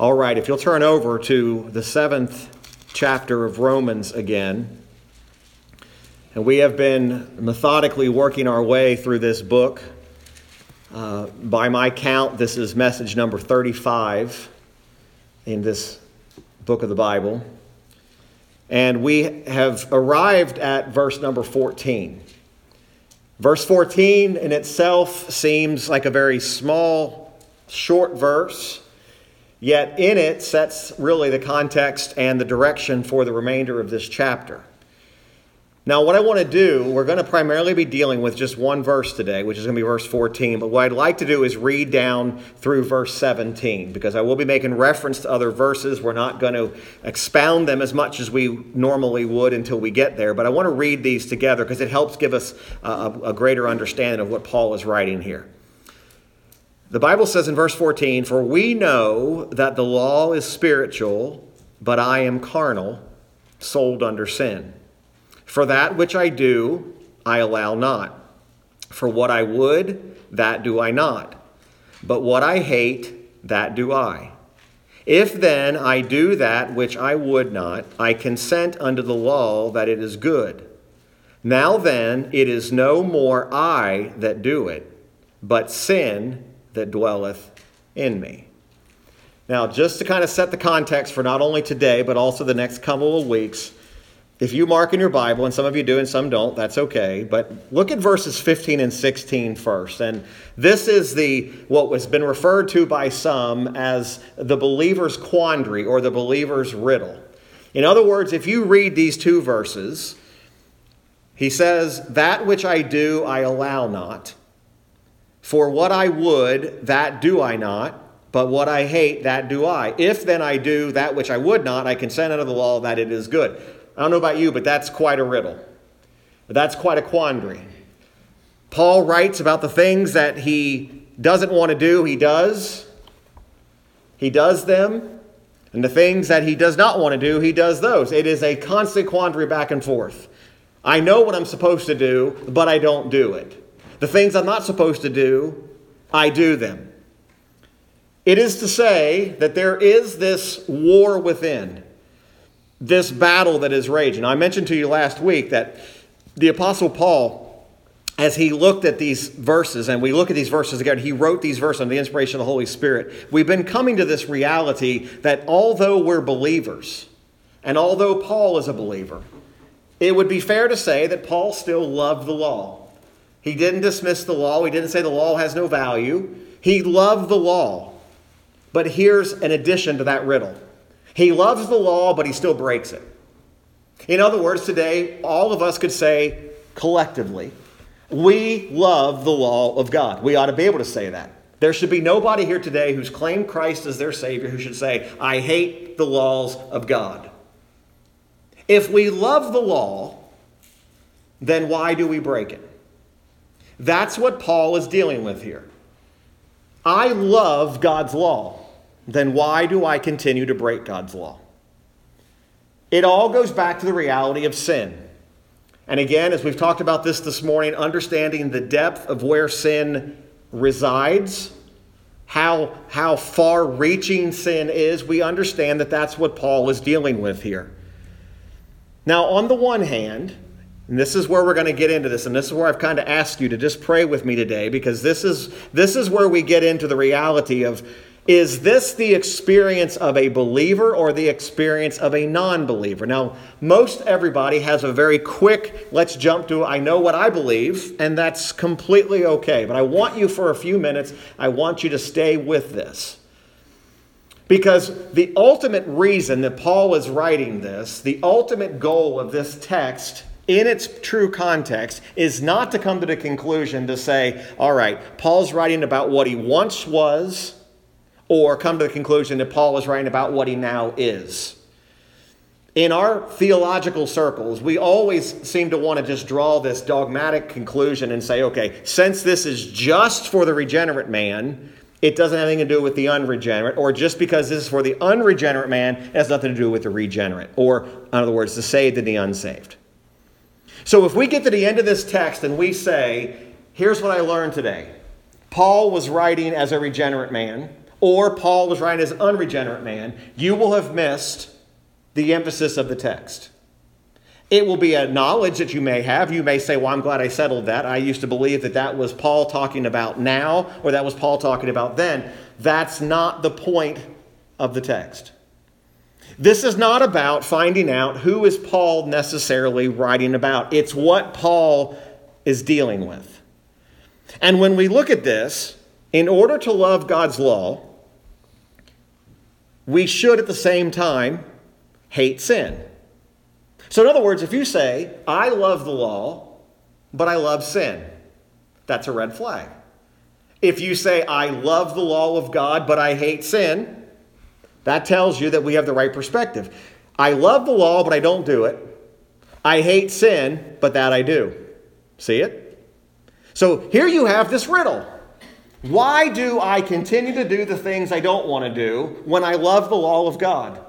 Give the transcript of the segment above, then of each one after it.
All right, if you'll turn over to the seventh chapter of Romans again. And we have been methodically working our way through this book. Uh, by my count, this is message number 35 in this book of the Bible. And we have arrived at verse number 14. Verse 14 in itself seems like a very small, short verse. Yet in it sets really the context and the direction for the remainder of this chapter. Now, what I want to do, we're going to primarily be dealing with just one verse today, which is going to be verse 14. But what I'd like to do is read down through verse 17, because I will be making reference to other verses. We're not going to expound them as much as we normally would until we get there. But I want to read these together because it helps give us a, a greater understanding of what Paul is writing here. The Bible says in verse 14, For we know that the law is spiritual, but I am carnal, sold under sin. For that which I do, I allow not. For what I would, that do I not. But what I hate, that do I. If then I do that which I would not, I consent unto the law that it is good. Now then, it is no more I that do it, but sin that dwelleth in me. Now, just to kind of set the context for not only today, but also the next couple of weeks, if you mark in your Bible, and some of you do and some don't, that's okay. But look at verses 15 and 16 first. And this is the what has been referred to by some as the believer's quandary or the believer's riddle. In other words, if you read these two verses, he says, That which I do, I allow not. For what I would, that do I not, but what I hate, that do I. If then I do that which I would not, I consent unto the law that it is good. I don't know about you, but that's quite a riddle. That's quite a quandary. Paul writes about the things that he doesn't want to do, he does. He does them. And the things that he does not want to do, he does those. It is a constant quandary back and forth. I know what I'm supposed to do, but I don't do it. The things I'm not supposed to do, I do them. It is to say that there is this war within, this battle that is raging. I mentioned to you last week that the Apostle Paul, as he looked at these verses, and we look at these verses again, he wrote these verses under the inspiration of the Holy Spirit. We've been coming to this reality that although we're believers, and although Paul is a believer, it would be fair to say that Paul still loved the law. He didn't dismiss the law. He didn't say the law has no value. He loved the law. But here's an addition to that riddle He loves the law, but he still breaks it. In other words, today, all of us could say collectively, we love the law of God. We ought to be able to say that. There should be nobody here today who's claimed Christ as their Savior who should say, I hate the laws of God. If we love the law, then why do we break it? That's what Paul is dealing with here. I love God's law. Then why do I continue to break God's law? It all goes back to the reality of sin. And again, as we've talked about this this morning, understanding the depth of where sin resides, how, how far reaching sin is, we understand that that's what Paul is dealing with here. Now, on the one hand, and this is where we're going to get into this, and this is where I've kind of asked you to just pray with me today, because this is this is where we get into the reality of is this the experience of a believer or the experience of a non believer? Now, most everybody has a very quick, let's jump to, I know what I believe, and that's completely okay. But I want you for a few minutes, I want you to stay with this. Because the ultimate reason that Paul is writing this, the ultimate goal of this text in its true context is not to come to the conclusion to say, all right, Paul's writing about what he once was, or come to the conclusion that Paul is writing about what he now is. In our theological circles, we always seem to want to just draw this dogmatic conclusion and say, okay, since this is just for the regenerate man, it doesn't have anything to do with the unregenerate, or just because this is for the unregenerate man, it has nothing to do with the regenerate, or, in other words, the saved and the unsaved. So if we get to the end of this text and we say, here's what I learned today Paul was writing as a regenerate man, or Paul was writing as an unregenerate man, you will have missed the emphasis of the text. It will be a knowledge that you may have. You may say, Well, I'm glad I settled that. I used to believe that that was Paul talking about now, or that was Paul talking about then. That's not the point of the text. This is not about finding out who is Paul necessarily writing about. It's what Paul is dealing with. And when we look at this, in order to love God's law, we should at the same time hate sin. So, in other words, if you say, I love the law, but I love sin, that's a red flag. If you say, I love the law of God, but I hate sin, that tells you that we have the right perspective. I love the law, but I don't do it. I hate sin, but that I do. See it? So here you have this riddle. Why do I continue to do the things I don't want to do when I love the law of God?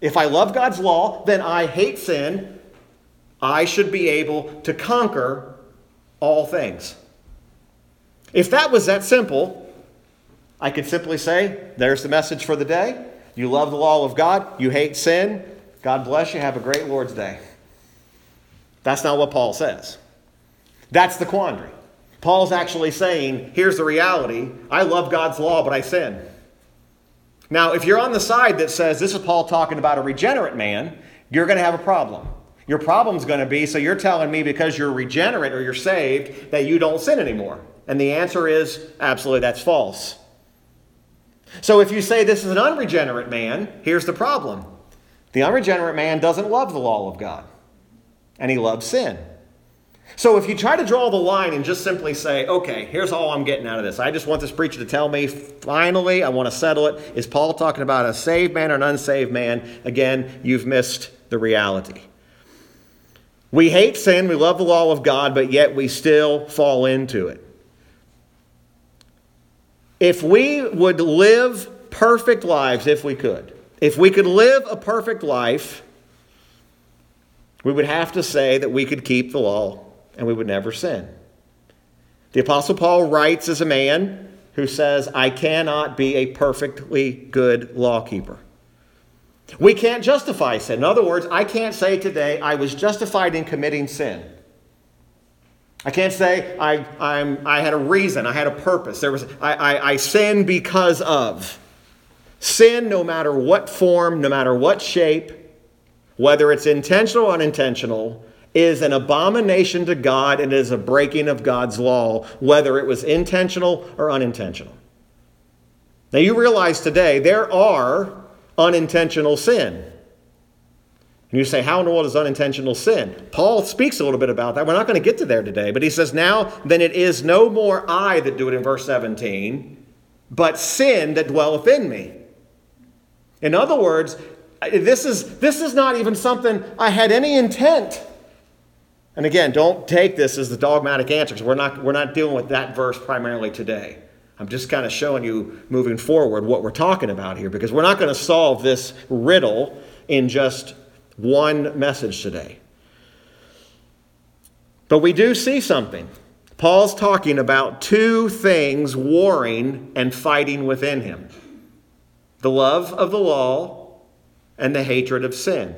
If I love God's law, then I hate sin. I should be able to conquer all things. If that was that simple, I could simply say, there's the message for the day. You love the law of God, you hate sin. God bless you. Have a great Lord's Day. That's not what Paul says. That's the quandary. Paul's actually saying, here's the reality I love God's law, but I sin. Now, if you're on the side that says this is Paul talking about a regenerate man, you're going to have a problem. Your problem's going to be so you're telling me because you're regenerate or you're saved that you don't sin anymore. And the answer is absolutely that's false. So if you say this is an unregenerate man, here's the problem the unregenerate man doesn't love the law of God, and he loves sin. So if you try to draw the line and just simply say, okay, here's all I'm getting out of this. I just want this preacher to tell me, finally, I want to settle it. Is Paul talking about a saved man or an unsaved man? Again, you've missed the reality. We hate sin, we love the law of God, but yet we still fall into it. If we would live perfect lives, if we could, if we could live a perfect life, we would have to say that we could keep the law and we would never sin. The Apostle Paul writes as a man who says, I cannot be a perfectly good lawkeeper. We can't justify sin. In other words, I can't say today I was justified in committing sin. I can't say I, I'm, I had a reason, I had a purpose. There was, I, I, I sin because of. Sin, no matter what form, no matter what shape, whether it's intentional or unintentional, is an abomination to God and is a breaking of God's law, whether it was intentional or unintentional. Now, you realize today there are unintentional sin. You say, How in the world is unintentional sin? Paul speaks a little bit about that. We're not going to get to there today, but he says, Now then it is no more I that do it in verse 17, but sin that dwelleth in me. In other words, this is, this is not even something I had any intent and again, don't take this as the dogmatic answer because we're not, we're not dealing with that verse primarily today. I'm just kind of showing you moving forward what we're talking about here because we're not going to solve this riddle in just one message today. But we do see something. Paul's talking about two things warring and fighting within him the love of the law and the hatred of sin.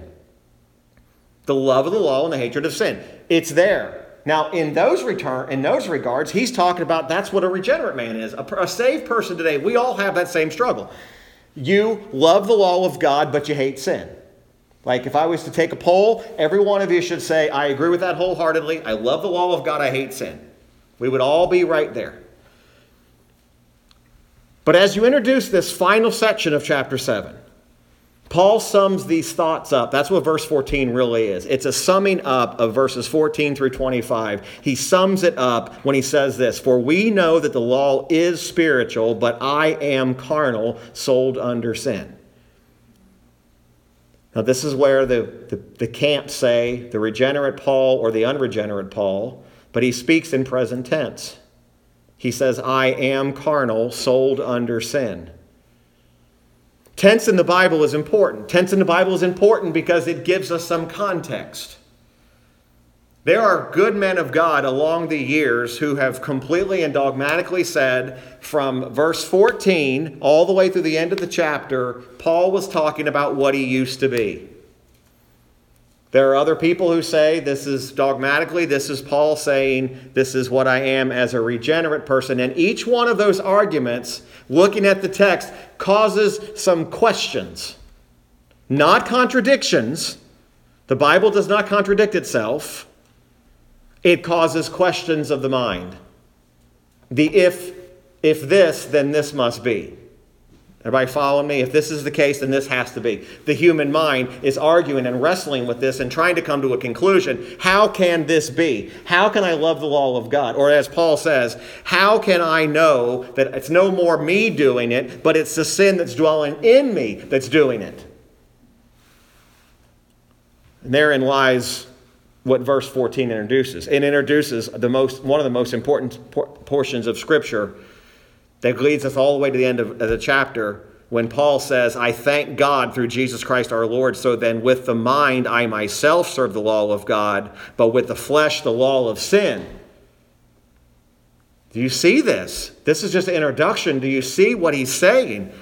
The love of the law and the hatred of sin. It's there. Now, in those return, in those regards, he's talking about that's what a regenerate man is. A, a saved person today, we all have that same struggle. You love the law of God, but you hate sin. Like if I was to take a poll, every one of you should say, I agree with that wholeheartedly. I love the law of God, I hate sin. We would all be right there. But as you introduce this final section of chapter 7, Paul sums these thoughts up. That's what verse 14 really is. It's a summing up of verses 14 through 25. He sums it up when he says this For we know that the law is spiritual, but I am carnal, sold under sin. Now, this is where the, the, the camps say the regenerate Paul or the unregenerate Paul, but he speaks in present tense. He says, I am carnal, sold under sin. Tense in the Bible is important. Tense in the Bible is important because it gives us some context. There are good men of God along the years who have completely and dogmatically said from verse 14 all the way through the end of the chapter, Paul was talking about what he used to be. There are other people who say this is dogmatically, this is Paul saying, this is what I am as a regenerate person. And each one of those arguments, looking at the text, causes some questions, not contradictions. The Bible does not contradict itself it causes questions of the mind. The if, if this, then this must be. Everybody following me? If this is the case, then this has to be. The human mind is arguing and wrestling with this and trying to come to a conclusion. How can this be? How can I love the law of God? Or as Paul says, how can I know that it's no more me doing it, but it's the sin that's dwelling in me that's doing it? And therein lies what verse 14 introduces. It introduces the most, one of the most important por- portions of Scripture that leads us all the way to the end of, of the chapter when Paul says, I thank God through Jesus Christ our Lord, so then with the mind I myself serve the law of God, but with the flesh the law of sin. Do you see this? This is just an introduction. Do you see what he's saying?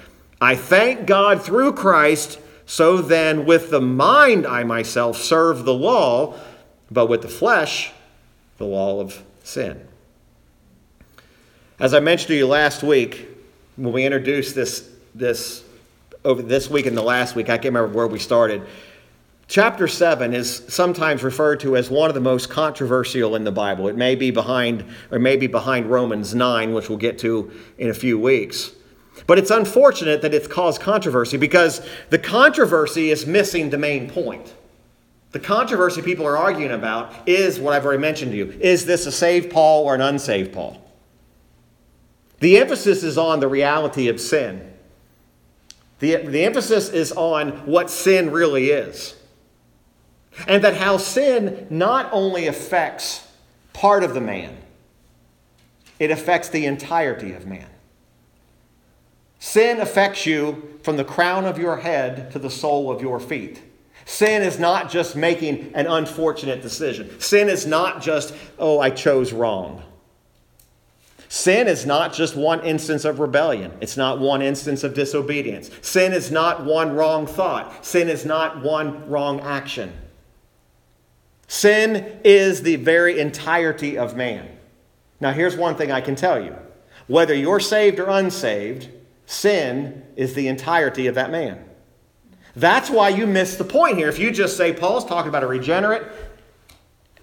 I thank God through Christ, so then with the mind I myself serve the law, but with the flesh, the law of sin. As I mentioned to you last week, when we introduced this, this over this week and the last week, I can't remember where we started. Chapter 7 is sometimes referred to as one of the most controversial in the Bible. It may be behind, or may be behind Romans 9, which we'll get to in a few weeks. But it's unfortunate that it's caused controversy because the controversy is missing the main point. The controversy people are arguing about is what I've already mentioned to you. Is this a saved Paul or an unsaved Paul? The emphasis is on the reality of sin. The, the emphasis is on what sin really is. And that how sin not only affects part of the man, it affects the entirety of man. Sin affects you from the crown of your head to the sole of your feet. Sin is not just making an unfortunate decision. Sin is not just, oh, I chose wrong. Sin is not just one instance of rebellion. It's not one instance of disobedience. Sin is not one wrong thought. Sin is not one wrong action. Sin is the very entirety of man. Now, here's one thing I can tell you whether you're saved or unsaved, sin is the entirety of that man. That's why you miss the point here. If you just say Paul's talking about a regenerate,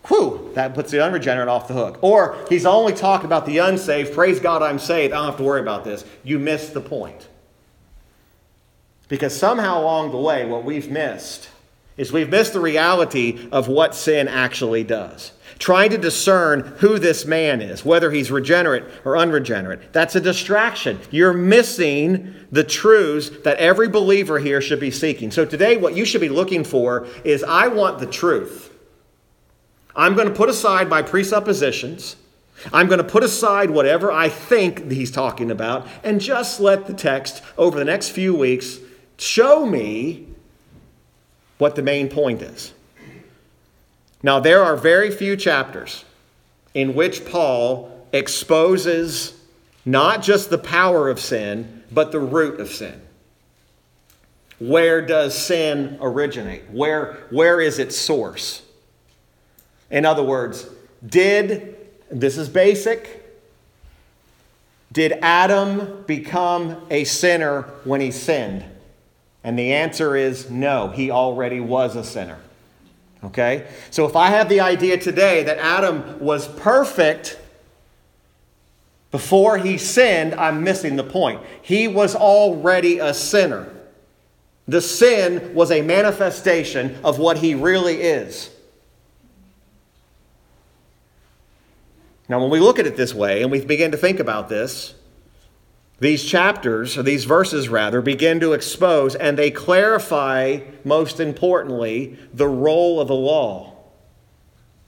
whew, that puts the unregenerate off the hook. Or he's only talking about the unsaved. Praise God, I'm saved. I don't have to worry about this. You miss the point. Because somehow along the way, what we've missed is we've missed the reality of what sin actually does trying to discern who this man is, whether he's regenerate or unregenerate. That's a distraction. You're missing the truths that every believer here should be seeking. So today, what you should be looking for is I want the truth. I'm going to put aside my presuppositions. I'm going to put aside whatever I think he's talking about and just let the text over the next few weeks show me what the main point is. Now, there are very few chapters in which Paul exposes not just the power of sin, but the root of sin. Where does sin originate? Where, where is its source? In other words, did, this is basic, did Adam become a sinner when he sinned? And the answer is no, he already was a sinner. Okay? So if I have the idea today that Adam was perfect before he sinned, I'm missing the point. He was already a sinner. The sin was a manifestation of what he really is. Now, when we look at it this way and we begin to think about this, these chapters, or these verses rather, begin to expose and they clarify, most importantly, the role of the law.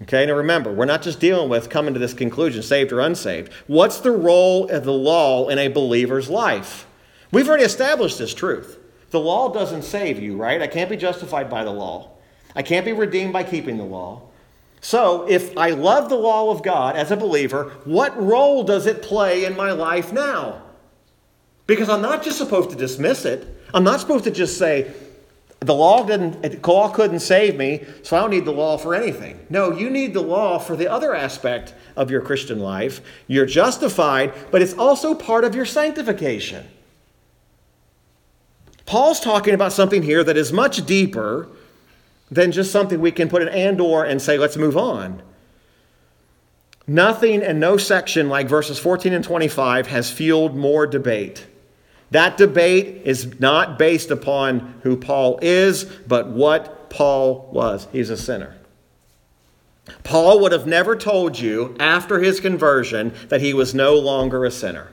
Okay, now remember, we're not just dealing with coming to this conclusion, saved or unsaved. What's the role of the law in a believer's life? We've already established this truth. The law doesn't save you, right? I can't be justified by the law. I can't be redeemed by keeping the law. So, if I love the law of God as a believer, what role does it play in my life now? Because I'm not just supposed to dismiss it. I'm not supposed to just say, the law didn't the law couldn't save me, so I don't need the law for anything. No, you need the law for the other aspect of your Christian life. You're justified, but it's also part of your sanctification. Paul's talking about something here that is much deeper than just something we can put an and or and say, let's move on. Nothing and no section like verses 14 and 25 has fueled more debate. That debate is not based upon who Paul is, but what Paul was. He's a sinner. Paul would have never told you after his conversion that he was no longer a sinner.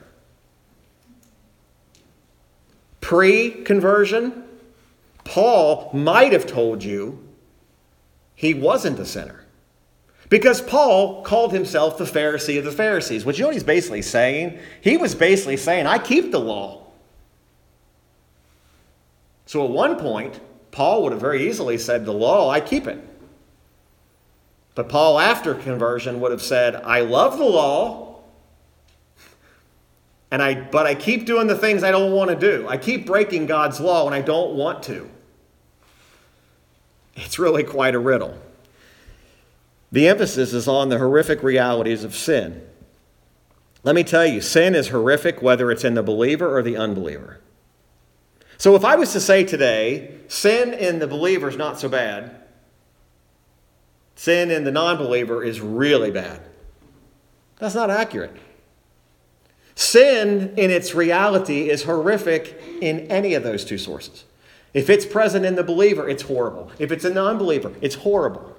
Pre conversion, Paul might have told you he wasn't a sinner. Because Paul called himself the Pharisee of the Pharisees, which you know what he's basically saying? He was basically saying, I keep the law. So at one point, Paul would have very easily said, The law, I keep it. But Paul, after conversion, would have said, I love the law, and I, but I keep doing the things I don't want to do. I keep breaking God's law when I don't want to. It's really quite a riddle. The emphasis is on the horrific realities of sin. Let me tell you, sin is horrific whether it's in the believer or the unbeliever. So if I was to say today, sin in the believer is not so bad, sin in the non believer is really bad, that's not accurate. Sin in its reality is horrific in any of those two sources. If it's present in the believer, it's horrible. If it's a non believer, it's horrible.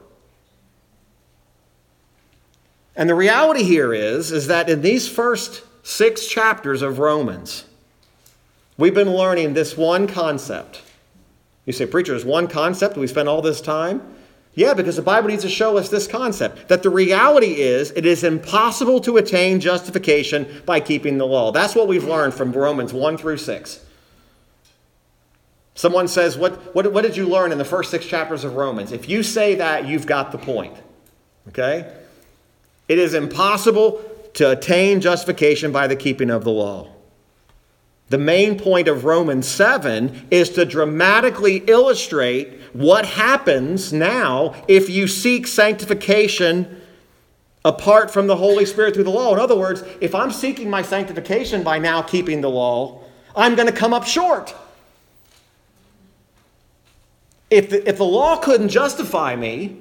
And the reality here is, is that in these first six chapters of Romans, we've been learning this one concept. You say, Preacher, is one concept? We spent all this time? Yeah, because the Bible needs to show us this concept that the reality is it is impossible to attain justification by keeping the law. That's what we've learned from Romans 1 through 6. Someone says, what, what, what did you learn in the first six chapters of Romans? If you say that, you've got the point. Okay? It is impossible to attain justification by the keeping of the law. The main point of Romans 7 is to dramatically illustrate what happens now if you seek sanctification apart from the Holy Spirit through the law. In other words, if I'm seeking my sanctification by now keeping the law, I'm going to come up short. If the, if the law couldn't justify me,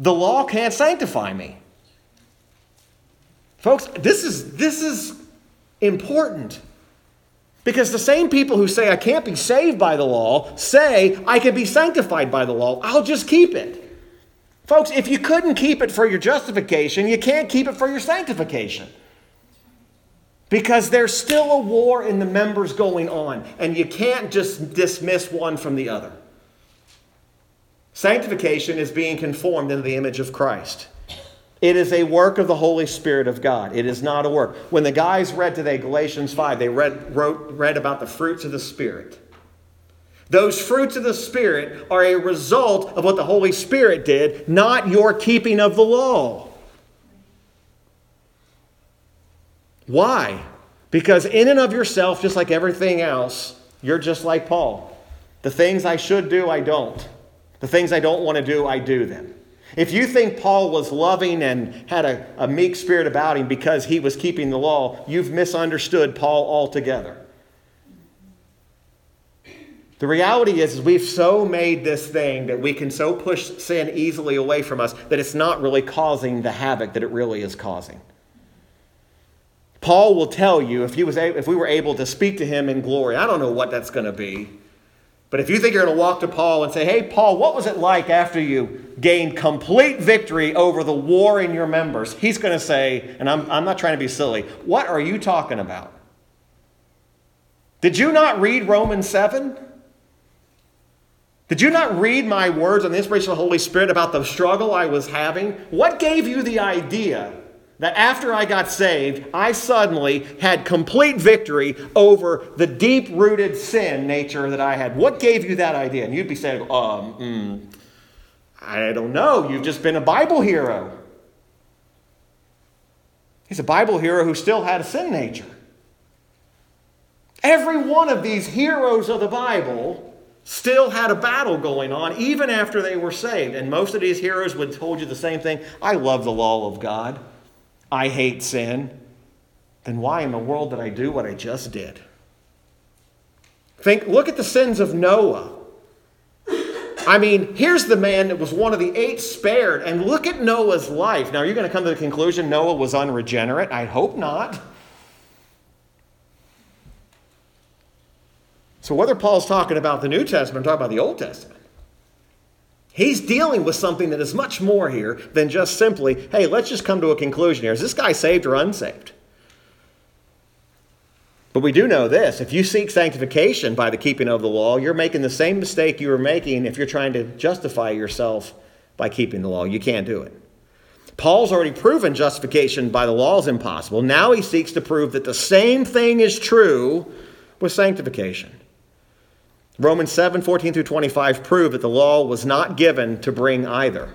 the law can't sanctify me. Folks, this is, this is important. Because the same people who say I can't be saved by the law say I can be sanctified by the law. I'll just keep it. Folks, if you couldn't keep it for your justification, you can't keep it for your sanctification. Because there's still a war in the members going on, and you can't just dismiss one from the other. Sanctification is being conformed into the image of Christ. It is a work of the Holy Spirit of God. It is not a work. When the guys read today Galatians 5, they read, wrote, read about the fruits of the Spirit. Those fruits of the Spirit are a result of what the Holy Spirit did, not your keeping of the law. Why? Because in and of yourself, just like everything else, you're just like Paul. The things I should do, I don't. The things I don't want to do, I do them. If you think Paul was loving and had a, a meek spirit about him because he was keeping the law, you've misunderstood Paul altogether. The reality is, is, we've so made this thing that we can so push sin easily away from us that it's not really causing the havoc that it really is causing. Paul will tell you if, he was a, if we were able to speak to him in glory, I don't know what that's going to be. But if you think you're going to walk to Paul and say, hey, Paul, what was it like after you gained complete victory over the war in your members? He's going to say, and I'm, I'm not trying to be silly, what are you talking about? Did you not read Romans 7? Did you not read my words on the inspiration of the Holy Spirit about the struggle I was having? What gave you the idea that after I got saved, I suddenly had complete victory over the deep rooted sin nature that I had. What gave you that idea? And you'd be saying, um, mm, I don't know. You've just been a Bible hero. He's a Bible hero who still had a sin nature. Every one of these heroes of the Bible still had a battle going on even after they were saved. And most of these heroes would told you the same thing. I love the law of God. I hate sin. Then why in the world did I do what I just did? Think look at the sins of Noah. I mean, here's the man that was one of the eight spared, and look at Noah's life. Now, you're going to come to the conclusion Noah was unregenerate. I hope not. So, whether Paul's talking about the New Testament or talking about the Old Testament, he's dealing with something that is much more here than just simply, hey, let's just come to a conclusion here. Is this guy saved or unsaved? But we do know this if you seek sanctification by the keeping of the law, you're making the same mistake you were making if you're trying to justify yourself by keeping the law. You can't do it. Paul's already proven justification by the law is impossible. Now he seeks to prove that the same thing is true with sanctification. Romans 7 14 through 25 prove that the law was not given to bring either.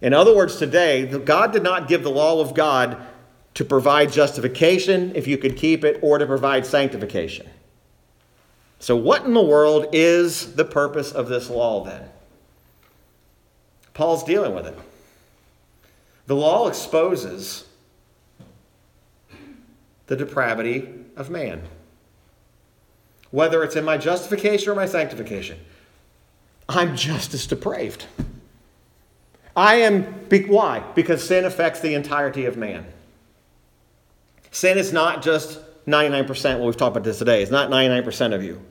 In other words, today, God did not give the law of God to provide justification, if you could keep it, or to provide sanctification. So, what in the world is the purpose of this law then? Paul's dealing with it. The law exposes the depravity of man, whether it's in my justification or my sanctification. I'm just as depraved. I am, why? Because sin affects the entirety of man. Sin is not just 99%, what we've talked about this today. It's not 99% of you.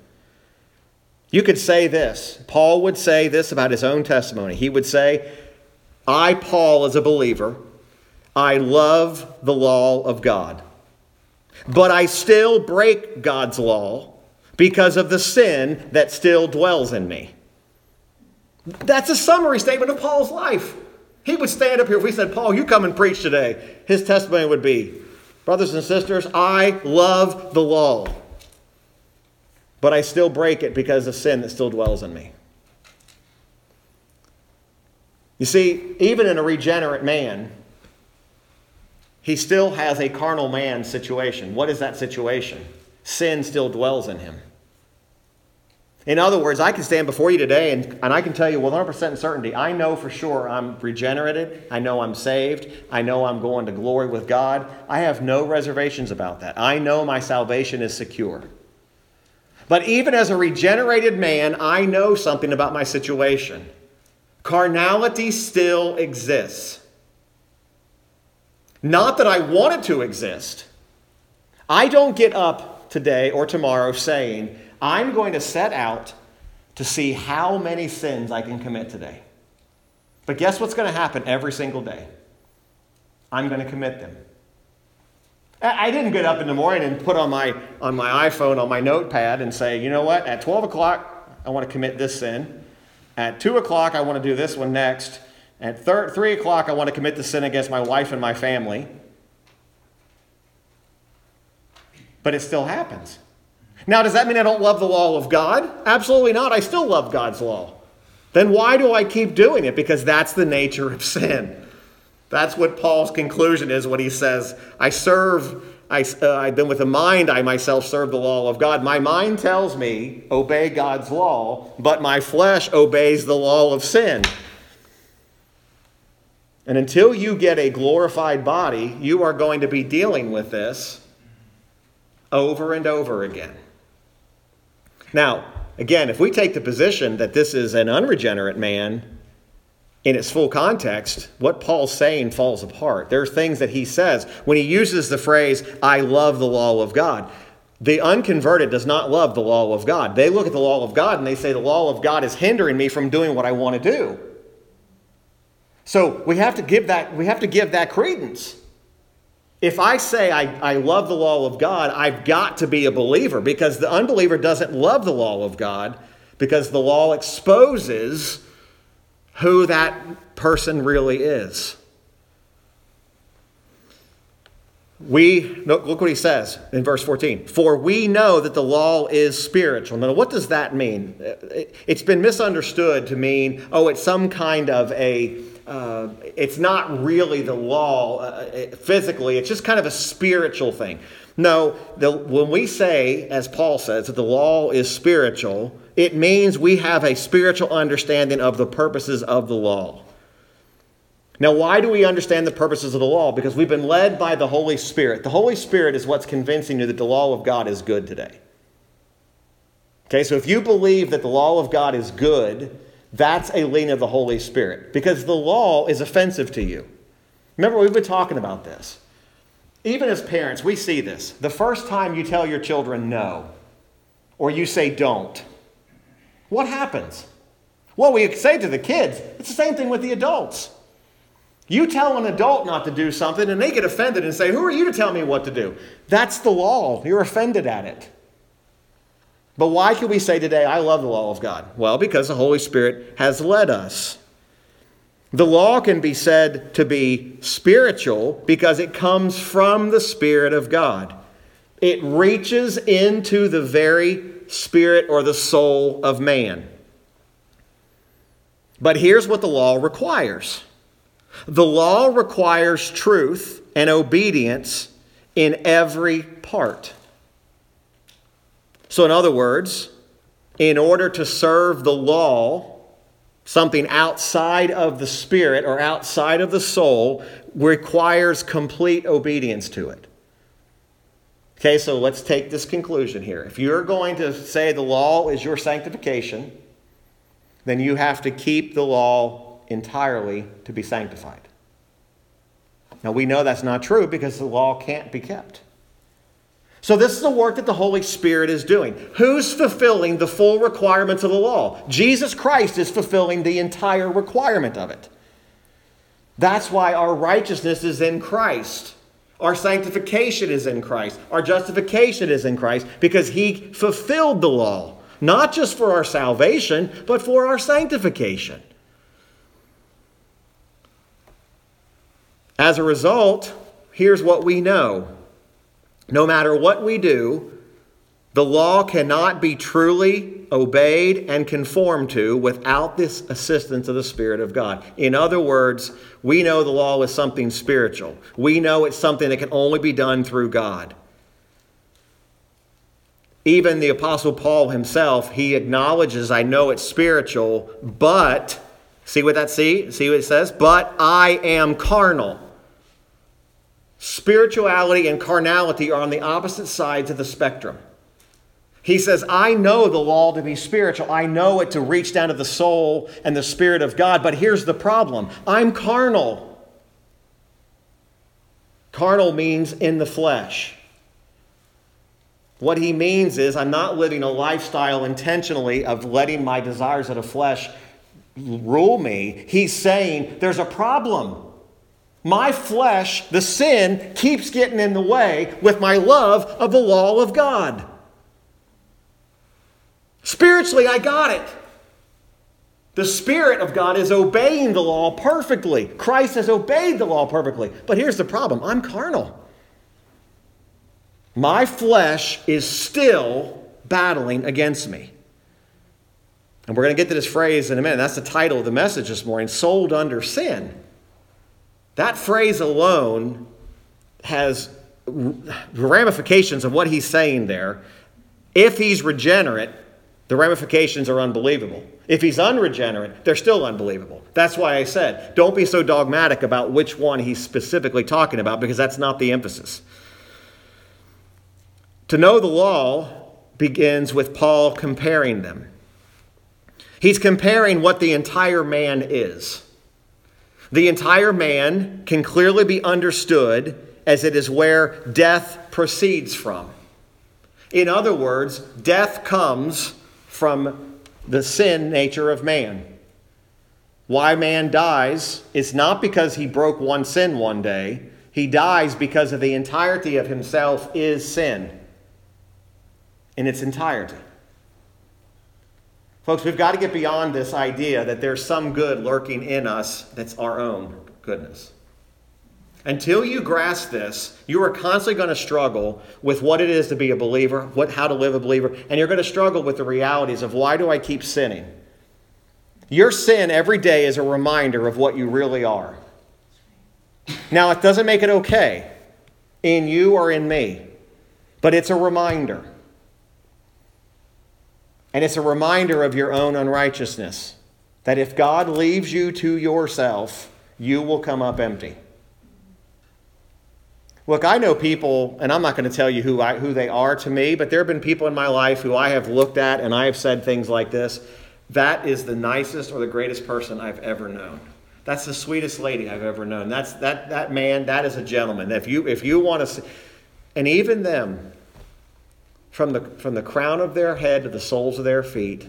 You could say this. Paul would say this about his own testimony. He would say, I, Paul, as a believer, I love the law of God, but I still break God's law because of the sin that still dwells in me. That's a summary statement of Paul's life. He would stand up here if we said, Paul, you come and preach today. His testimony would be, Brothers and sisters, I love the law, but I still break it because of sin that still dwells in me. You see, even in a regenerate man, he still has a carnal man situation. What is that situation? Sin still dwells in him. In other words, I can stand before you today and, and I can tell you with 100% certainty, I know for sure I'm regenerated. I know I'm saved. I know I'm going to glory with God. I have no reservations about that. I know my salvation is secure. But even as a regenerated man, I know something about my situation. Carnality still exists. Not that I want it to exist. I don't get up today or tomorrow saying, I'm going to set out to see how many sins I can commit today. But guess what's going to happen every single day? I'm going to commit them. I didn't get up in the morning and put on my, on my iPhone, on my notepad, and say, you know what, at 12 o'clock, I want to commit this sin. At 2 o'clock, I want to do this one next. At 3 o'clock, I want to commit the sin against my wife and my family. But it still happens. Now, does that mean I don't love the law of God? Absolutely not. I still love God's law. Then why do I keep doing it? Because that's the nature of sin. That's what Paul's conclusion is when he says, I serve, I, uh, then with the mind I myself serve the law of God. My mind tells me, obey God's law, but my flesh obeys the law of sin. And until you get a glorified body, you are going to be dealing with this over and over again. Now, again, if we take the position that this is an unregenerate man in its full context, what Paul's saying falls apart. There are things that he says when he uses the phrase, I love the law of God. The unconverted does not love the law of God. They look at the law of God and they say, The law of God is hindering me from doing what I want to do. So we have to give that, we have to give that credence. If I say I, I love the law of God, I've got to be a believer because the unbeliever doesn't love the law of God because the law exposes who that person really is. We look what he says in verse 14. For we know that the law is spiritual. Now, what does that mean? It's been misunderstood to mean, oh, it's some kind of a, uh, it's not really the law uh, physically, it's just kind of a spiritual thing. No, the, when we say, as Paul says, that the law is spiritual, it means we have a spiritual understanding of the purposes of the law. Now, why do we understand the purposes of the law? Because we've been led by the Holy Spirit. The Holy Spirit is what's convincing you that the law of God is good today. Okay, so if you believe that the law of God is good, that's a lean of the Holy Spirit because the law is offensive to you. Remember, we've been talking about this. Even as parents, we see this. The first time you tell your children no, or you say don't, what happens? Well, we say to the kids, it's the same thing with the adults. You tell an adult not to do something, and they get offended and say, Who are you to tell me what to do? That's the law. You're offended at it. But why can we say today, I love the law of God? Well, because the Holy Spirit has led us. The law can be said to be spiritual because it comes from the Spirit of God. It reaches into the very spirit or the soul of man. But here's what the law requires the law requires truth and obedience in every part. So, in other words, in order to serve the law, something outside of the spirit or outside of the soul requires complete obedience to it. Okay, so let's take this conclusion here. If you're going to say the law is your sanctification, then you have to keep the law entirely to be sanctified. Now, we know that's not true because the law can't be kept. So, this is the work that the Holy Spirit is doing. Who's fulfilling the full requirements of the law? Jesus Christ is fulfilling the entire requirement of it. That's why our righteousness is in Christ. Our sanctification is in Christ. Our justification is in Christ because He fulfilled the law, not just for our salvation, but for our sanctification. As a result, here's what we know no matter what we do, the law cannot be truly obeyed and conformed to without this assistance of the Spirit of God. In other words, we know the law is something spiritual. We know it's something that can only be done through God. Even the Apostle Paul himself, he acknowledges, I know it's spiritual, but, see what that see? See what it says? But I am carnal. Spirituality and carnality are on the opposite sides of the spectrum. He says, I know the law to be spiritual. I know it to reach down to the soul and the Spirit of God, but here's the problem I'm carnal. Carnal means in the flesh. What he means is, I'm not living a lifestyle intentionally of letting my desires of the flesh rule me. He's saying there's a problem. My flesh, the sin, keeps getting in the way with my love of the law of God. Spiritually, I got it. The Spirit of God is obeying the law perfectly. Christ has obeyed the law perfectly. But here's the problem I'm carnal. My flesh is still battling against me. And we're going to get to this phrase in a minute. That's the title of the message this morning sold under sin. That phrase alone has ramifications of what he's saying there. If he's regenerate, the ramifications are unbelievable. If he's unregenerate, they're still unbelievable. That's why I said, don't be so dogmatic about which one he's specifically talking about, because that's not the emphasis. To know the law begins with Paul comparing them. He's comparing what the entire man is. The entire man can clearly be understood as it is where death proceeds from. In other words, death comes from the sin nature of man. Why man dies is not because he broke one sin one day. He dies because of the entirety of himself is sin in its entirety. Folks, we've got to get beyond this idea that there's some good lurking in us that's our own goodness. Until you grasp this, you are constantly going to struggle with what it is to be a believer, what, how to live a believer, and you're going to struggle with the realities of why do I keep sinning? Your sin every day is a reminder of what you really are. Now, it doesn't make it okay in you or in me, but it's a reminder. And it's a reminder of your own unrighteousness that if God leaves you to yourself, you will come up empty. Look, I know people, and I'm not going to tell you who, I, who they are to me, but there have been people in my life who I have looked at and I have said things like this that is the nicest or the greatest person I've ever known. That's the sweetest lady I've ever known. That's that that man, that is a gentleman. If you if you want to see, and even them, from the from the crown of their head to the soles of their feet,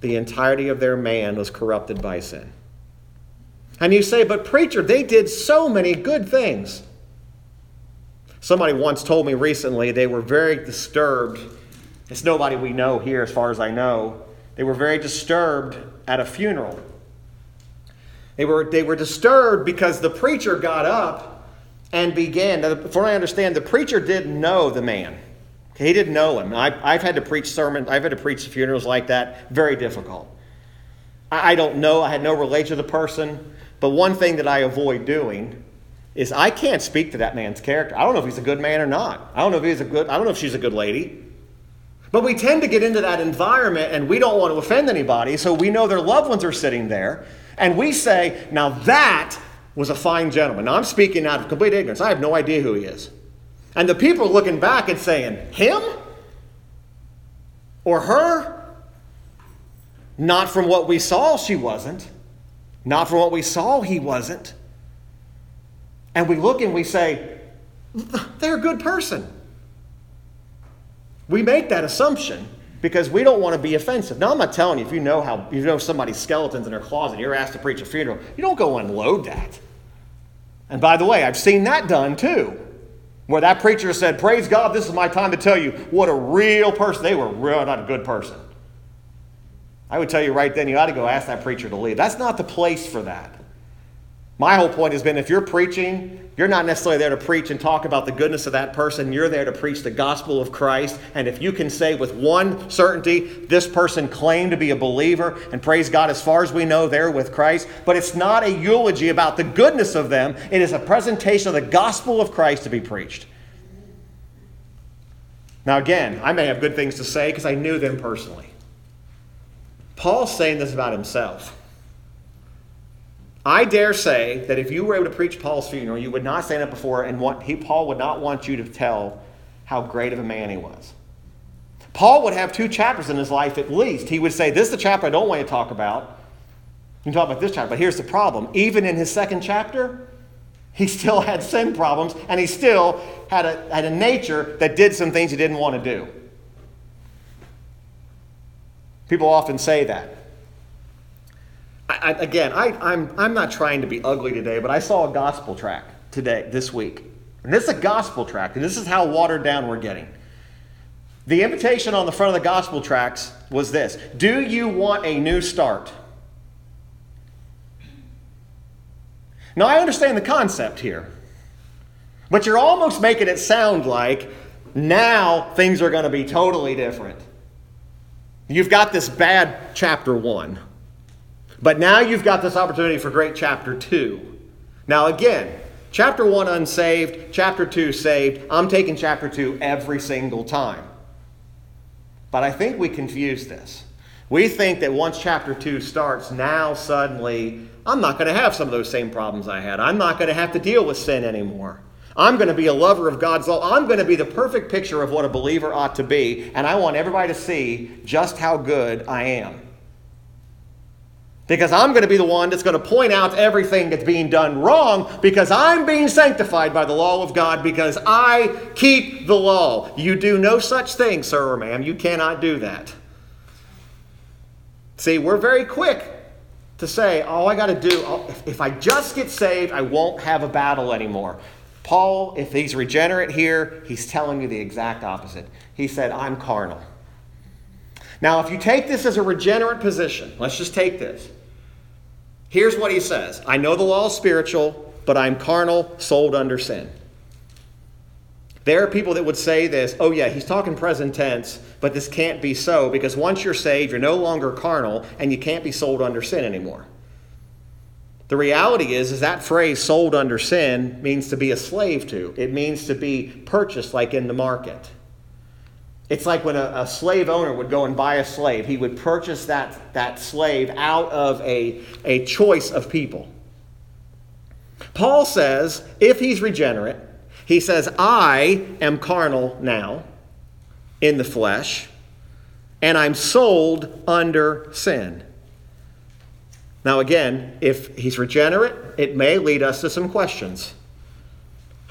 the entirety of their man was corrupted by sin. And you say, but preacher, they did so many good things. Somebody once told me recently they were very disturbed. It's nobody we know here, as far as I know. They were very disturbed at a funeral. They were, they were disturbed because the preacher got up and began. Now, what I understand, the preacher didn't know the man. He didn't know him. I've, I've had to preach sermons, I've had to preach funerals like that. Very difficult. I, I don't know, I had no relation to the person. But one thing that I avoid doing is I can't speak to that man's character. I don't know if he's a good man or not. I don't know if he's a good I don't know if she's a good lady. But we tend to get into that environment and we don't want to offend anybody, so we know their loved ones are sitting there, and we say, "Now that was a fine gentleman." Now I'm speaking out of complete ignorance. I have no idea who he is. And the people looking back and saying, "Him? Or her?" Not from what we saw, she wasn't. Not from what we saw, he wasn't. And we look and we say, they're a good person. We make that assumption because we don't want to be offensive. Now, I'm not telling you if you know how you know somebody's skeletons in their closet, you're asked to preach a funeral, you don't go unload that. And by the way, I've seen that done too, where that preacher said, "Praise God, this is my time to tell you what a real person they were. Real, not a good person." I would tell you right then, you ought to go ask that preacher to leave. That's not the place for that. My whole point has been if you're preaching, you're not necessarily there to preach and talk about the goodness of that person. You're there to preach the gospel of Christ. And if you can say with one certainty, this person claimed to be a believer, and praise God, as far as we know, they're with Christ, but it's not a eulogy about the goodness of them, it is a presentation of the gospel of Christ to be preached. Now, again, I may have good things to say because I knew them personally. Paul's saying this about himself. I dare say that if you were able to preach Paul's funeral, you would not stand up before and want, he, Paul would not want you to tell how great of a man he was. Paul would have two chapters in his life at least. He would say, This is the chapter I don't want to talk about. You can talk about this chapter, but here's the problem. Even in his second chapter, he still had sin problems and he still had a, had a nature that did some things he didn't want to do. People often say that. I, again, I, I'm, I'm not trying to be ugly today, but I saw a gospel track today, this week. And this is a gospel track, and this is how watered down we're getting. The invitation on the front of the gospel tracks was this Do you want a new start? Now, I understand the concept here, but you're almost making it sound like now things are going to be totally different. You've got this bad chapter one. But now you've got this opportunity for great chapter 2. Now, again, chapter 1 unsaved, chapter 2 saved. I'm taking chapter 2 every single time. But I think we confuse this. We think that once chapter 2 starts, now suddenly I'm not going to have some of those same problems I had. I'm not going to have to deal with sin anymore. I'm going to be a lover of God's law. I'm going to be the perfect picture of what a believer ought to be. And I want everybody to see just how good I am. Because I'm going to be the one that's going to point out everything that's being done wrong because I'm being sanctified by the law of God because I keep the law. You do no such thing, sir or ma'am. You cannot do that. See, we're very quick to say, all I got to do, oh, if I just get saved, I won't have a battle anymore. Paul, if he's regenerate here, he's telling you the exact opposite. He said, I'm carnal. Now, if you take this as a regenerate position, let's just take this. Here's what he says I know the law is spiritual, but I'm carnal, sold under sin. There are people that would say this, oh, yeah, he's talking present tense, but this can't be so because once you're saved, you're no longer carnal and you can't be sold under sin anymore. The reality is, is that phrase sold under sin means to be a slave to. It means to be purchased like in the market. It's like when a, a, slave owner would go and buy a slave, he would purchase that, that slave out of a, a choice of people. Paul says, if he's regenerate, he says, I am carnal now in the flesh, and I'm sold under sin. Now, again, if he's regenerate, it may lead us to some questions.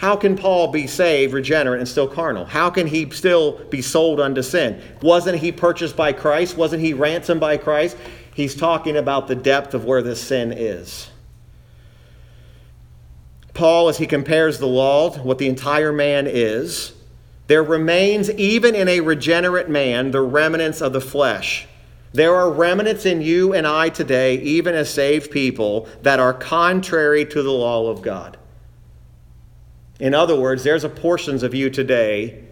How can Paul be saved, regenerate, and still carnal? How can he still be sold unto sin? Wasn't he purchased by Christ? Wasn't he ransomed by Christ? He's talking about the depth of where this sin is. Paul, as he compares the law to what the entire man is, there remains, even in a regenerate man, the remnants of the flesh. There are remnants in you and I today, even as saved people, that are contrary to the law of God. In other words, there's a portions of you today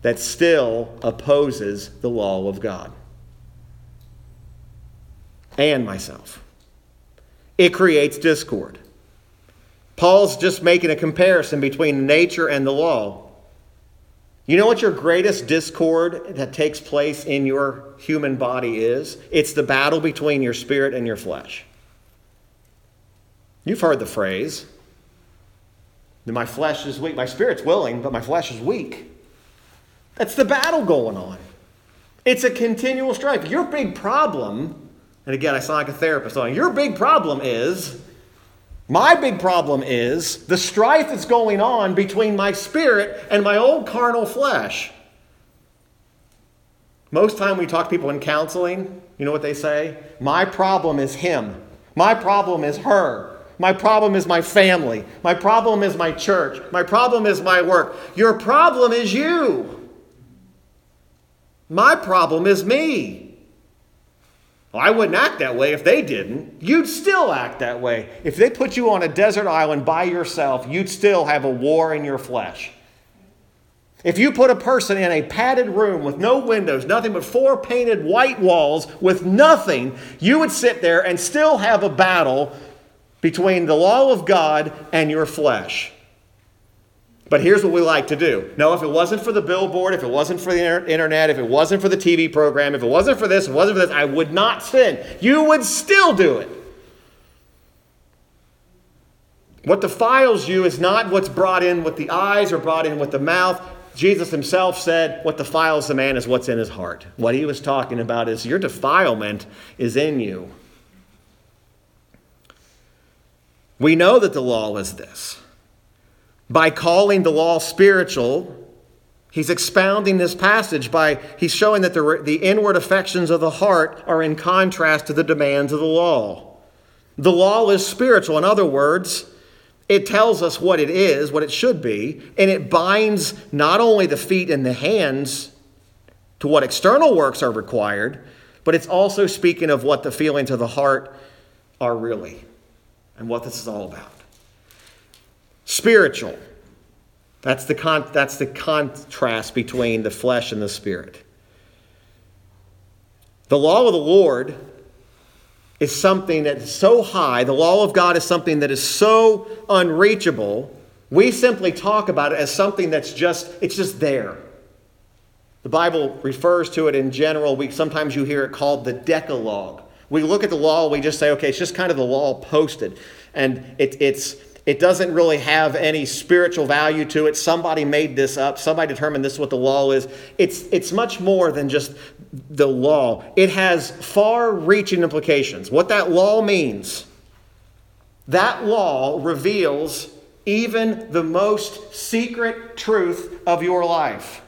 that still opposes the law of God. And myself. It creates discord. Paul's just making a comparison between nature and the law. You know what your greatest discord that takes place in your human body is? It's the battle between your spirit and your flesh. You've heard the phrase my flesh is weak. My spirit's willing, but my flesh is weak. That's the battle going on. It's a continual strife. Your big problem, and again, I sound like a therapist on your big problem is my big problem is the strife that's going on between my spirit and my old carnal flesh. Most time we talk people in counseling, you know what they say? My problem is him. My problem is her. My problem is my family. My problem is my church. My problem is my work. Your problem is you. My problem is me. Well, I wouldn't act that way if they didn't. You'd still act that way. If they put you on a desert island by yourself, you'd still have a war in your flesh. If you put a person in a padded room with no windows, nothing but four painted white walls with nothing, you would sit there and still have a battle between the law of God and your flesh. But here's what we like to do. No, if it wasn't for the billboard, if it wasn't for the internet, if it wasn't for the TV program, if it wasn't for this, if it wasn't for this, I would not sin. You would still do it. What defiles you is not what's brought in with the eyes or brought in with the mouth. Jesus himself said, What defiles the man is what's in his heart. What he was talking about is your defilement is in you. We know that the law is this by calling the law spiritual, he's expounding this passage by he's showing that the, the inward affections of the heart are in contrast to the demands of the law. The law is spiritual. In other words, it tells us what it is, what it should be, and it binds not only the feet and the hands to what external works are required, but it's also speaking of what the feelings of the heart are really and what this is all about. Spiritual. That's the, con- that's the contrast between the flesh and the spirit. The law of the Lord is something that is so high, the law of God is something that is so unreachable, we simply talk about it as something that's just, it's just there. The Bible refers to it in general. We, sometimes you hear it called the Decalogue. We look at the law, we just say, okay, it's just kind of the law posted. And it, it's, it doesn't really have any spiritual value to it. Somebody made this up. Somebody determined this is what the law is. It's, it's much more than just the law, it has far reaching implications. What that law means, that law reveals even the most secret truth of your life.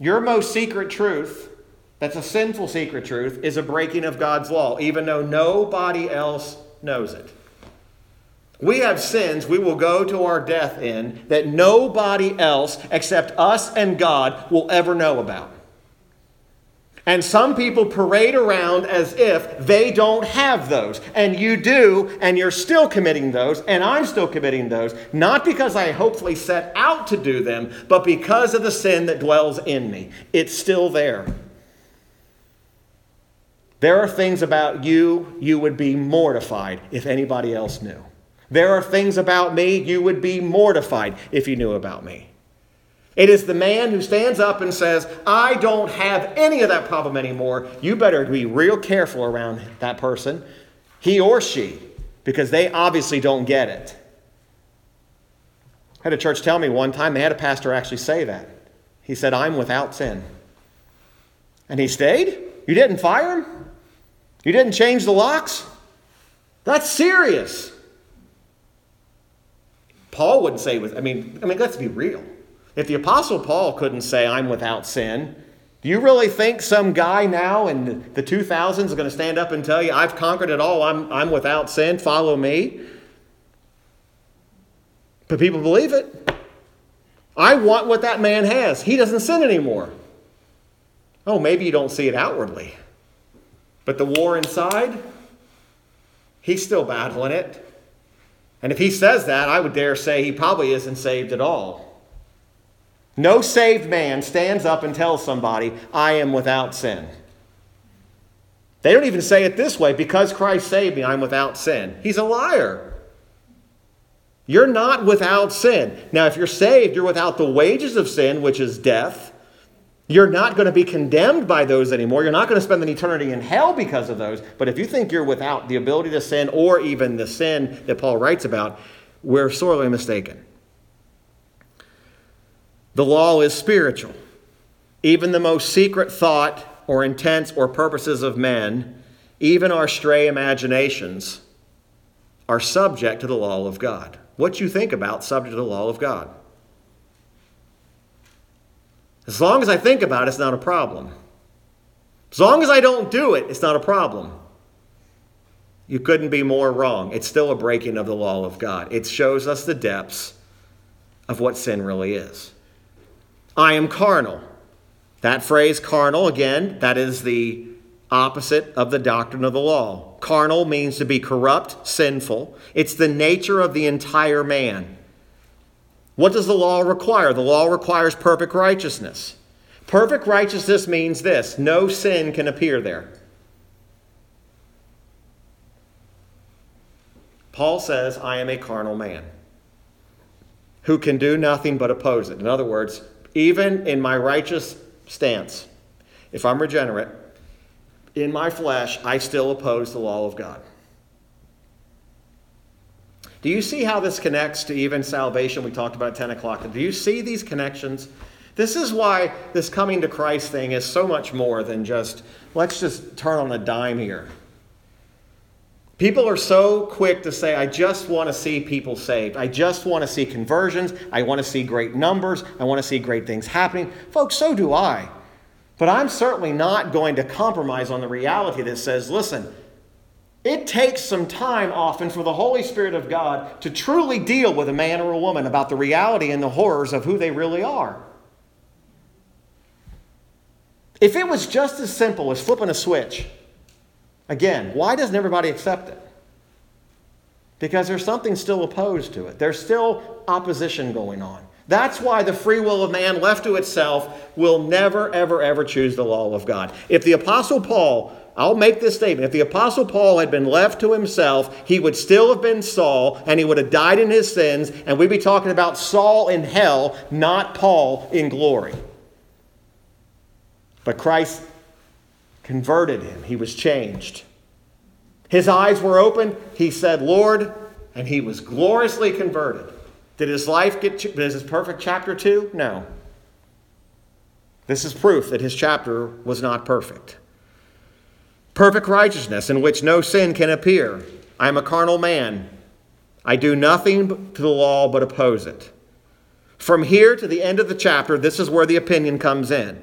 Your most secret truth that's a sinful secret truth, is a breaking of God's law, even though nobody else knows it. We have sins we will go to our death in that nobody else except us and God will ever know about. And some people parade around as if they don't have those. And you do, and you're still committing those, and I'm still committing those, not because I hopefully set out to do them, but because of the sin that dwells in me. It's still there. There are things about you you would be mortified if anybody else knew. There are things about me you would be mortified if you knew about me. It is the man who stands up and says, I don't have any of that problem anymore. You better be real careful around that person, he or she, because they obviously don't get it. I had a church tell me one time, they had a pastor actually say that. He said, I'm without sin. And he stayed? You didn't fire him? You didn't change the locks? That's serious. Paul wouldn't say with I mean, I mean, let's be real. If the Apostle Paul couldn't say, I'm without sin, do you really think some guy now in the 2000s is going to stand up and tell you, I've conquered it all, I'm, I'm without sin, follow me? But people believe it. I want what that man has. He doesn't sin anymore. Oh, maybe you don't see it outwardly. But the war inside, he's still battling it. And if he says that, I would dare say he probably isn't saved at all. No saved man stands up and tells somebody, I am without sin. They don't even say it this way because Christ saved me, I'm without sin. He's a liar. You're not without sin. Now, if you're saved, you're without the wages of sin, which is death. You're not going to be condemned by those anymore. You're not going to spend an eternity in hell because of those. But if you think you're without the ability to sin or even the sin that Paul writes about, we're sorely mistaken. The law is spiritual. Even the most secret thought or intents or purposes of men, even our stray imaginations, are subject to the law of God. What you think about, subject to the law of God. As long as I think about it, it's not a problem. As long as I don't do it, it's not a problem. You couldn't be more wrong. It's still a breaking of the law of God. It shows us the depths of what sin really is. I am carnal. That phrase, carnal, again, that is the opposite of the doctrine of the law. Carnal means to be corrupt, sinful. It's the nature of the entire man. What does the law require? The law requires perfect righteousness. Perfect righteousness means this no sin can appear there. Paul says, I am a carnal man who can do nothing but oppose it. In other words, even in my righteous stance, if I'm regenerate, in my flesh, I still oppose the law of God. Do you see how this connects to even salvation? We talked about at 10 o'clock. Do you see these connections? This is why this coming to Christ thing is so much more than just, let's just turn on a dime here. People are so quick to say, I just want to see people saved. I just want to see conversions. I want to see great numbers. I want to see great things happening. Folks, so do I. But I'm certainly not going to compromise on the reality that says, listen, it takes some time often for the Holy Spirit of God to truly deal with a man or a woman about the reality and the horrors of who they really are. If it was just as simple as flipping a switch, Again, why doesn't everybody accept it? Because there's something still opposed to it. There's still opposition going on. That's why the free will of man left to itself will never, ever, ever choose the law of God. If the Apostle Paul, I'll make this statement, if the Apostle Paul had been left to himself, he would still have been Saul and he would have died in his sins, and we'd be talking about Saul in hell, not Paul in glory. But Christ converted him. He was changed. His eyes were opened. He said, Lord, and he was gloriously converted. Did his life get, is his perfect chapter two? No. This is proof that his chapter was not perfect. Perfect righteousness in which no sin can appear. I am a carnal man. I do nothing to the law but oppose it. From here to the end of the chapter, this is where the opinion comes in.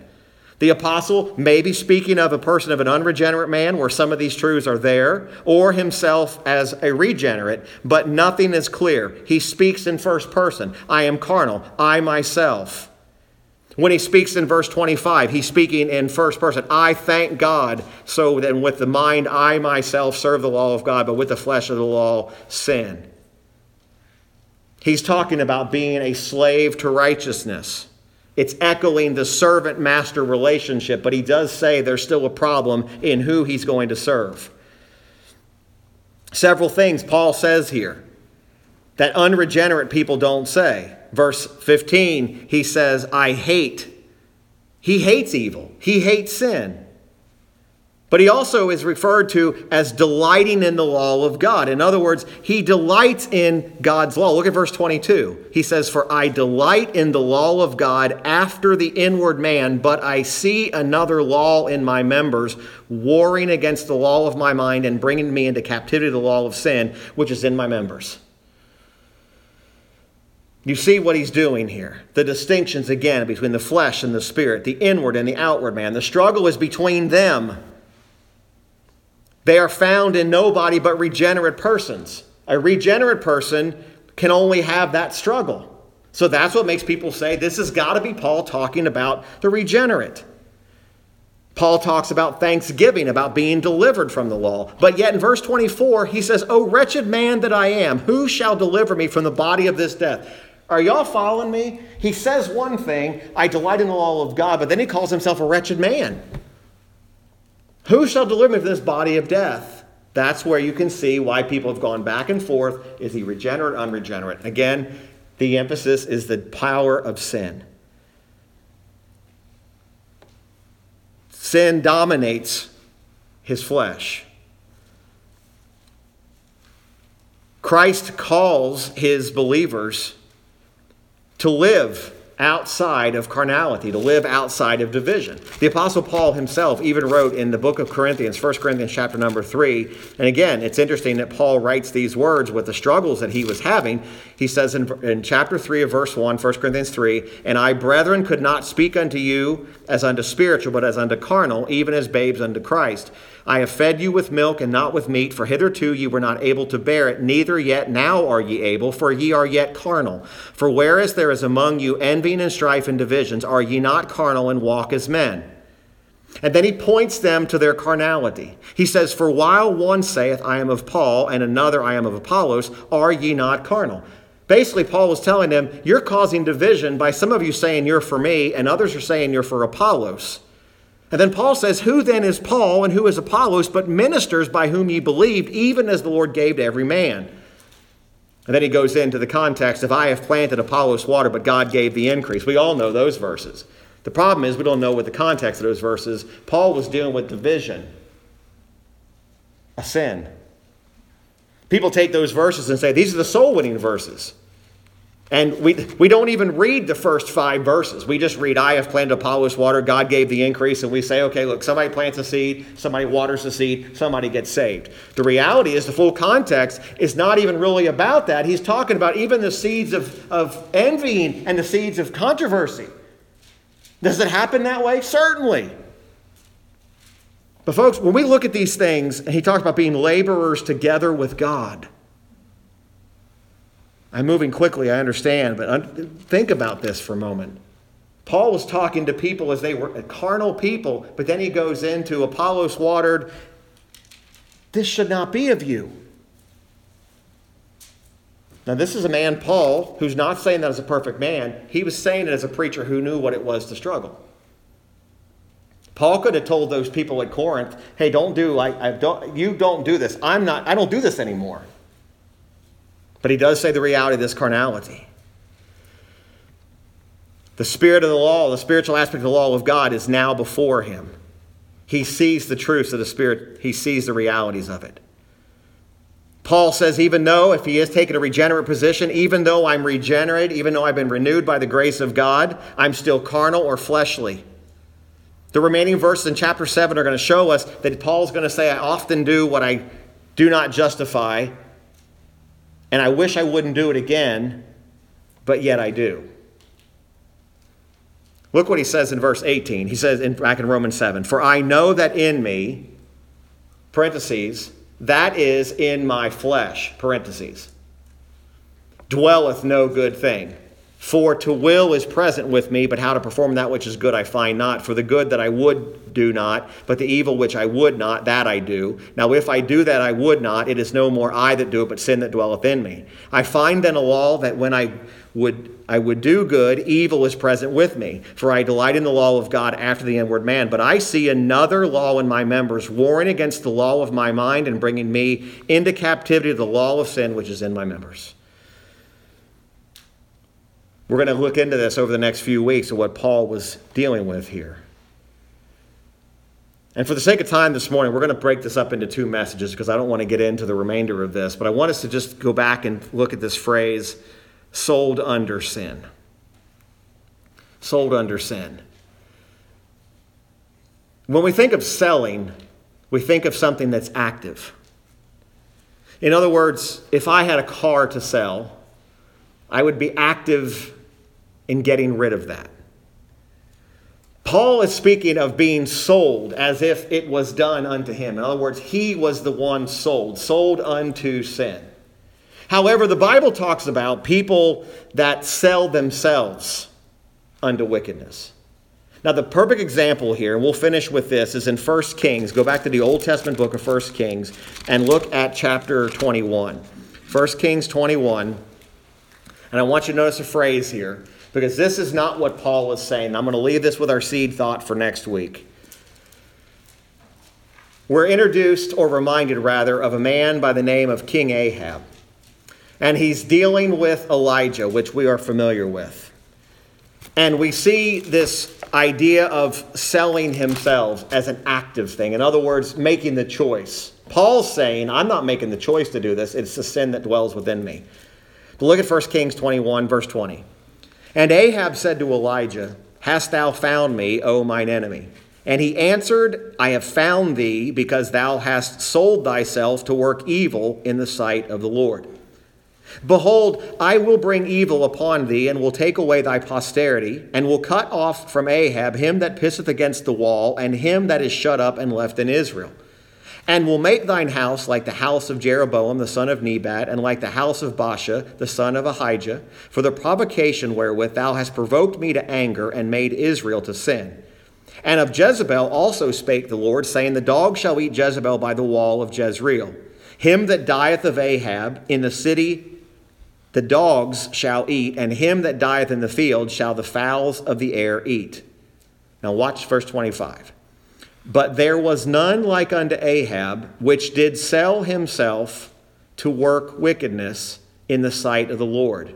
The apostle may be speaking of a person of an unregenerate man, where some of these truths are there, or himself as a regenerate, but nothing is clear. He speaks in first person I am carnal, I myself. When he speaks in verse 25, he's speaking in first person. I thank God, so then with the mind I myself serve the law of God, but with the flesh of the law sin. He's talking about being a slave to righteousness. It's echoing the servant master relationship, but he does say there's still a problem in who he's going to serve. Several things Paul says here that unregenerate people don't say. Verse 15, he says, I hate. He hates evil, he hates sin. But he also is referred to as delighting in the law of God. In other words, he delights in God's law. Look at verse 22. He says, For I delight in the law of God after the inward man, but I see another law in my members, warring against the law of my mind and bringing me into captivity to the law of sin, which is in my members. You see what he's doing here. The distinctions again between the flesh and the spirit, the inward and the outward man. The struggle is between them. They are found in nobody but regenerate persons. A regenerate person can only have that struggle. So that's what makes people say this has got to be Paul talking about the regenerate. Paul talks about thanksgiving, about being delivered from the law. But yet in verse 24, he says, O wretched man that I am, who shall deliver me from the body of this death? Are y'all following me? He says one thing, I delight in the law of God, but then he calls himself a wretched man. Who shall deliver me from this body of death? That's where you can see why people have gone back and forth. Is he regenerate, unregenerate? Again, the emphasis is the power of sin. Sin dominates his flesh. Christ calls his believers to live outside of carnality, to live outside of division. The apostle Paul himself even wrote in the book of Corinthians, 1 Corinthians chapter number 3, and again, it's interesting that Paul writes these words with the struggles that he was having. He says in, in chapter 3 of verse 1, 1 Corinthians 3, "And I, brethren, could not speak unto you as unto spiritual, but as unto carnal, even as babes unto Christ." I have fed you with milk and not with meat, for hitherto ye were not able to bear it, neither yet now are ye able, for ye are yet carnal. For whereas there is among you envying and strife and divisions, are ye not carnal and walk as men? And then he points them to their carnality. He says, For while one saith, I am of Paul, and another, I am of Apollos, are ye not carnal? Basically, Paul was telling them, You're causing division by some of you saying you're for me, and others are saying you're for Apollos. And then Paul says, Who then is Paul and who is Apollos, but ministers by whom ye believed, even as the Lord gave to every man? And then he goes into the context of, I have planted Apollos water, but God gave the increase. We all know those verses. The problem is we don't know what the context of those verses. Paul was dealing with division, a sin. People take those verses and say, These are the soul winning verses. And we, we don't even read the first five verses. We just read, I have planted Apollos water, God gave the increase, and we say, okay, look, somebody plants a seed, somebody waters the seed, somebody gets saved. The reality is, the full context is not even really about that. He's talking about even the seeds of, of envying and the seeds of controversy. Does it happen that way? Certainly. But, folks, when we look at these things, and he talks about being laborers together with God. I'm moving quickly, I understand, but think about this for a moment. Paul was talking to people as they were uh, carnal people, but then he goes into Apollos watered. This should not be of you. Now, this is a man, Paul, who's not saying that as a perfect man. He was saying it as a preacher who knew what it was to struggle. Paul could have told those people at Corinth, "Hey, don't do like I don't. You don't do this. I'm not. I don't do this anymore." But he does say the reality of this carnality. The spirit of the law, the spiritual aspect of the law of God is now before him. He sees the truths of the Spirit, he sees the realities of it. Paul says, even though, if he is taking a regenerate position, even though I'm regenerate, even though I've been renewed by the grace of God, I'm still carnal or fleshly. The remaining verses in chapter 7 are going to show us that Paul's going to say, I often do what I do not justify, and I wish I wouldn't do it again, but yet I do. Look what he says in verse 18. He says in, back in Romans 7 For I know that in me, parentheses, that is in my flesh, parentheses, dwelleth no good thing. For to will is present with me, but how to perform that which is good I find not. For the good that I would do not, but the evil which I would not, that I do. Now if I do that I would not, it is no more I that do it, but sin that dwelleth in me. I find then a law that when I would I would do good, evil is present with me. For I delight in the law of God after the inward man. But I see another law in my members, warring against the law of my mind and bringing me into captivity to the law of sin which is in my members. We're going to look into this over the next few weeks of what Paul was dealing with here. And for the sake of time this morning, we're going to break this up into two messages because I don't want to get into the remainder of this. But I want us to just go back and look at this phrase sold under sin. Sold under sin. When we think of selling, we think of something that's active. In other words, if I had a car to sell, I would be active in getting rid of that. Paul is speaking of being sold as if it was done unto him. In other words, he was the one sold, sold unto sin. However, the Bible talks about people that sell themselves unto wickedness. Now, the perfect example here, and we'll finish with this, is in 1 Kings. Go back to the Old Testament book of 1 Kings and look at chapter 21. 1 Kings 21. And I want you to notice a phrase here because this is not what Paul is saying. I'm going to leave this with our seed thought for next week. We're introduced, or reminded rather, of a man by the name of King Ahab. And he's dealing with Elijah, which we are familiar with. And we see this idea of selling himself as an active thing. In other words, making the choice. Paul's saying, I'm not making the choice to do this, it's the sin that dwells within me. But look at 1 Kings 21, verse 20. And Ahab said to Elijah, Hast thou found me, O mine enemy? And he answered, I have found thee because thou hast sold thyself to work evil in the sight of the Lord. Behold, I will bring evil upon thee, and will take away thy posterity, and will cut off from Ahab him that pisseth against the wall, and him that is shut up and left in Israel and will make thine house like the house of Jeroboam the son of Nebat, and like the house of Baasha the son of Ahijah, for the provocation wherewith thou hast provoked me to anger and made Israel to sin. And of Jezebel also spake the Lord, saying, The dog shall eat Jezebel by the wall of Jezreel. Him that dieth of Ahab in the city the dogs shall eat, and him that dieth in the field shall the fowls of the air eat. Now watch verse 25. But there was none like unto Ahab, which did sell himself to work wickedness in the sight of the Lord,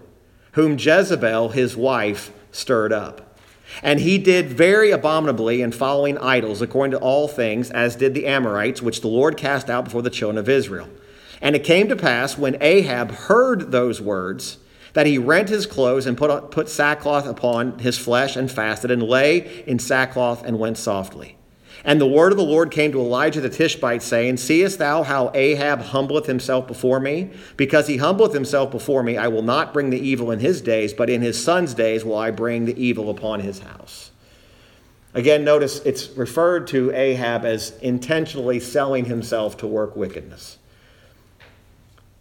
whom Jezebel his wife stirred up. And he did very abominably in following idols, according to all things, as did the Amorites, which the Lord cast out before the children of Israel. And it came to pass, when Ahab heard those words, that he rent his clothes and put, put sackcloth upon his flesh and fasted, and lay in sackcloth and went softly. And the word of the Lord came to Elijah the Tishbite, saying, Seest thou how Ahab humbleth himself before me? Because he humbleth himself before me, I will not bring the evil in his days, but in his son's days will I bring the evil upon his house. Again, notice it's referred to Ahab as intentionally selling himself to work wickedness.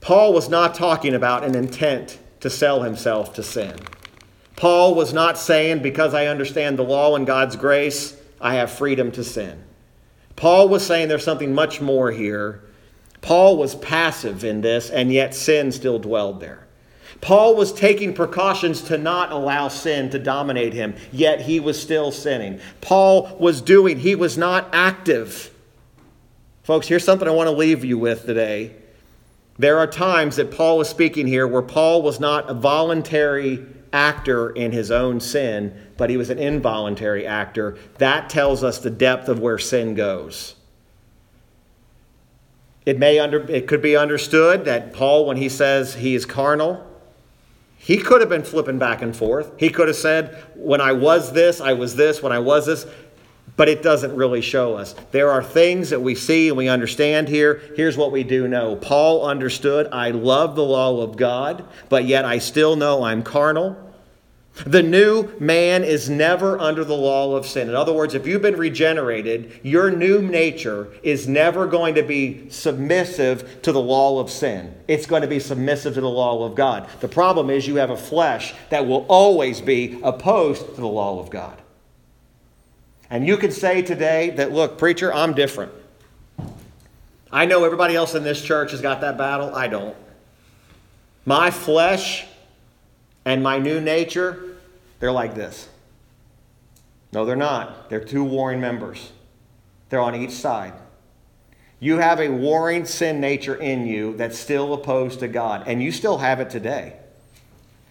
Paul was not talking about an intent to sell himself to sin. Paul was not saying, because I understand the law and God's grace, I have freedom to sin. Paul was saying there's something much more here. Paul was passive in this, and yet sin still dwelled there. Paul was taking precautions to not allow sin to dominate him, yet he was still sinning. Paul was doing, he was not active. Folks, here's something I want to leave you with today. There are times that Paul was speaking here where Paul was not a voluntary actor in his own sin, but he was an involuntary actor. That tells us the depth of where sin goes. It may under it could be understood that Paul, when he says he is carnal, he could have been flipping back and forth. He could have said, When I was this, I was this, when I was this but it doesn't really show us. There are things that we see and we understand here. Here's what we do know Paul understood, I love the law of God, but yet I still know I'm carnal. The new man is never under the law of sin. In other words, if you've been regenerated, your new nature is never going to be submissive to the law of sin. It's going to be submissive to the law of God. The problem is you have a flesh that will always be opposed to the law of God. And you can say today that, look, preacher, I'm different. I know everybody else in this church has got that battle. I don't. My flesh and my new nature they're like this. No, they're not. They're two warring members, they're on each side. You have a warring sin nature in you that's still opposed to God, and you still have it today.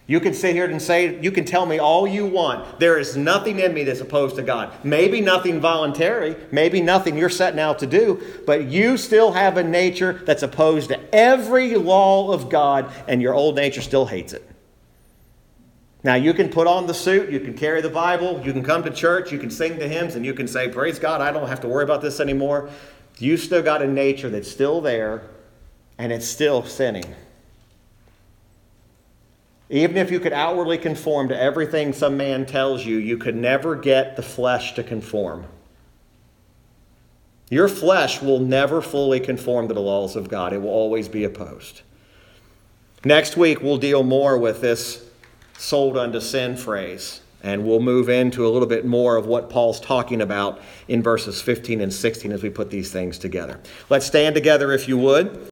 You can sit here and say, you can tell me all you want. There is nothing in me that's opposed to God. Maybe nothing voluntary, maybe nothing you're setting out to do, but you still have a nature that's opposed to every law of God, and your old nature still hates it. Now, you can put on the suit, you can carry the Bible, you can come to church, you can sing the hymns, and you can say, Praise God, I don't have to worry about this anymore. You still got a nature that's still there, and it's still sinning. Even if you could outwardly conform to everything some man tells you, you could never get the flesh to conform. Your flesh will never fully conform to the laws of God, it will always be opposed. Next week, we'll deal more with this sold unto sin phrase. And we'll move into a little bit more of what Paul's talking about in verses 15 and 16 as we put these things together. Let's stand together if you would.